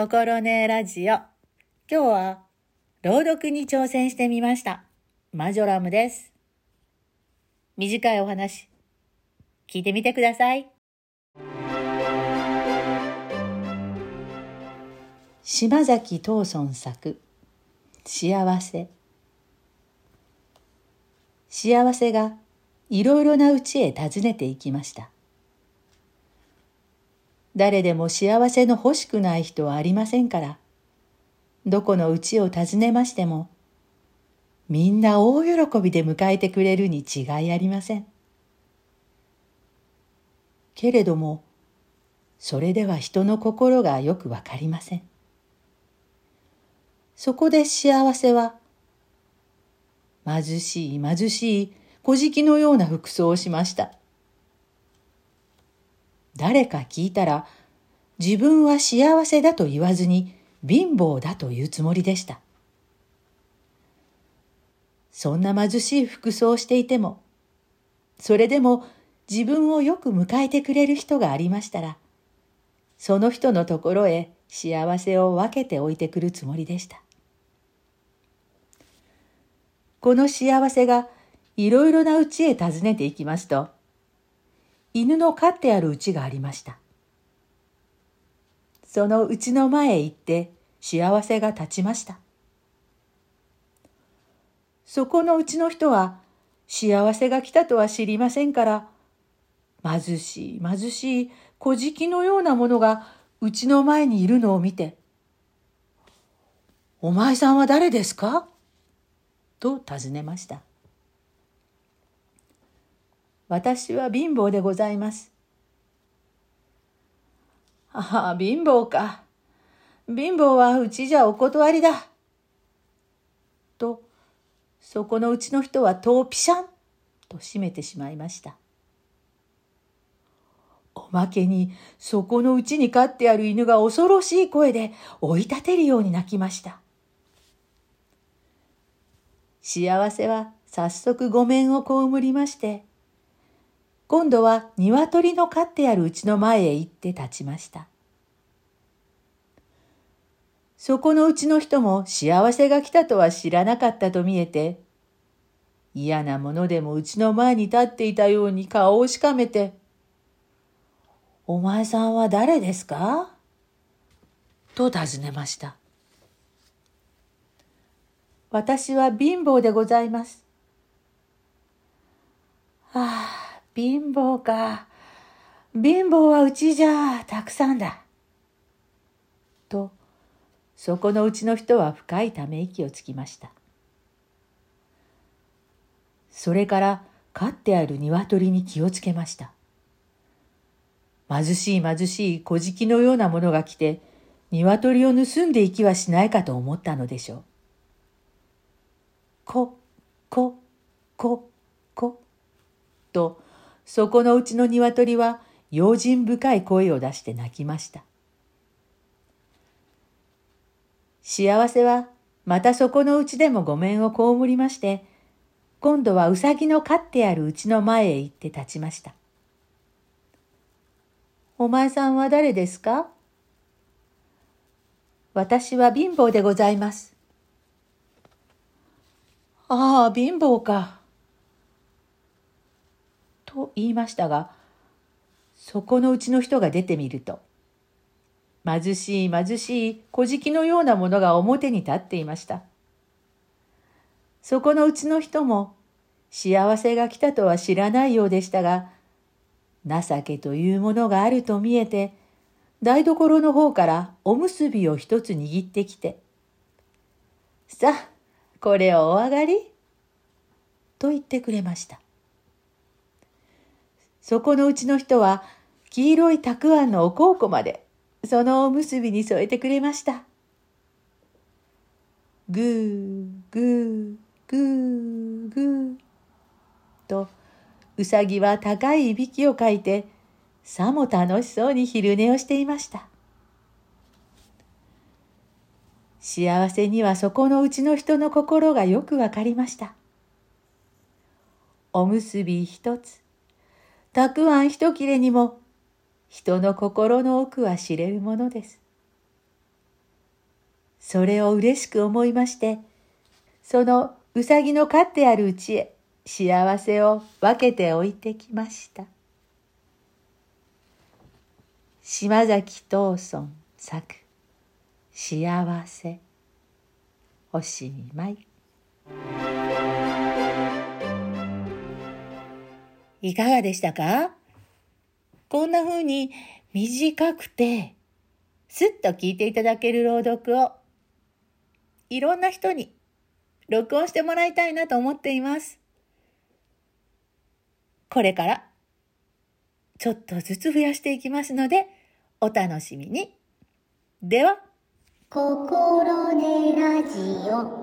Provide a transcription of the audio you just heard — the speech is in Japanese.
心根ラジオ。今日は朗読に挑戦してみました。マジョラムです。短いお話、聞いてみてください。島崎藤村作、幸せ。幸せがいろいろな家へ訪ねていきました。誰でも幸せの欲しくない人はありませんから、どこの家を訪ねましても、みんな大喜びで迎えてくれるに違いありません。けれども、それでは人の心がよくわかりません。そこで幸せは、貧しい貧しい小敷のような服装をしました。誰か聞いたら、自分は幸せだと言わずに貧乏だというつもりでした。そんな貧しい服装をしていても、それでも自分をよく迎えてくれる人がありましたら、その人のところへ幸せを分けておいてくるつもりでした。この幸せがいろいろな家へ訪ねていきますと、犬の飼ってある家がありました。その家の前へ行って幸せが立ちました。そこのうちの人は幸せが来たとは知りませんから、貧しい貧しい小敷のようなものがうちの前にいるのを見て、お前さんは誰ですか？と尋ねました。私は貧乏でございます。ああ、貧乏か。貧乏はうちじゃお断りだ。と、そこのうちの人は戸をピシャンと閉めてしまいました。おまけに、そこのうちに飼ってある犬が恐ろしい声で追い立てるように泣きました。幸せは早速ごめんを被りまして、今度は鶏の飼ってあるうちの前へ行って立ちました。そこのうちの人も幸せが来たとは知らなかったと見えて、嫌なものでもうちの前に立っていたように顔をしかめて、お前さんは誰ですか？と尋ねました。私は貧乏でございます。ああ、貧乏か。貧乏はうちじゃたくさんだ。と、そこのうちの人は深いため息をつきました。それから飼ってある鶏に気をつけました。貧しい貧しい小敷のようなものが来て、鶏を盗んでいきはしないかと思ったのでしょう。こ、こ、こ、こ、と、そこのうちの鶏は用心深い声を出して泣きました。幸せはまたそこのうちでもごめんを被りまして、今度はうさぎの飼ってあるうちの前へ行って立ちました。お前さんは誰ですか？私は貧乏でございます。ああ、貧乏か。と言いましたが、そこのうちの人が出てみると、貧しい貧しい小敷のようなものが表に立っていました。そこのうちの人も幸せが来たとは知らないようでしたが、情けというものがあると見えて、台所の方からおむすびを一つ握ってきて、さあ、これをお上がりと言ってくれました。そこのうちの人は黄色いたくあんのお香粉までそのおむすびに添えてくれました。ぐーぐーぐーぐーとうさぎは高いいびきをかいてさも楽しそうに昼寝をしていました。幸せにはそこのうちの人の心がよくわかりました。おむすび一つ、たくあん一切れにも人の心の奥は知れるものです。それを嬉しく思いまして、そのうさぎの飼ってあるうちへ幸せを分けて置いてきました。島崎藤村作幸せおしまい。いかがでしたか？こんな風に短くて、すっと聞いていただける朗読を、いろんな人に録音してもらいたいなと思っています。これから、ちょっとずつ増やしていきますので、お楽しみに。では、心根ラジオ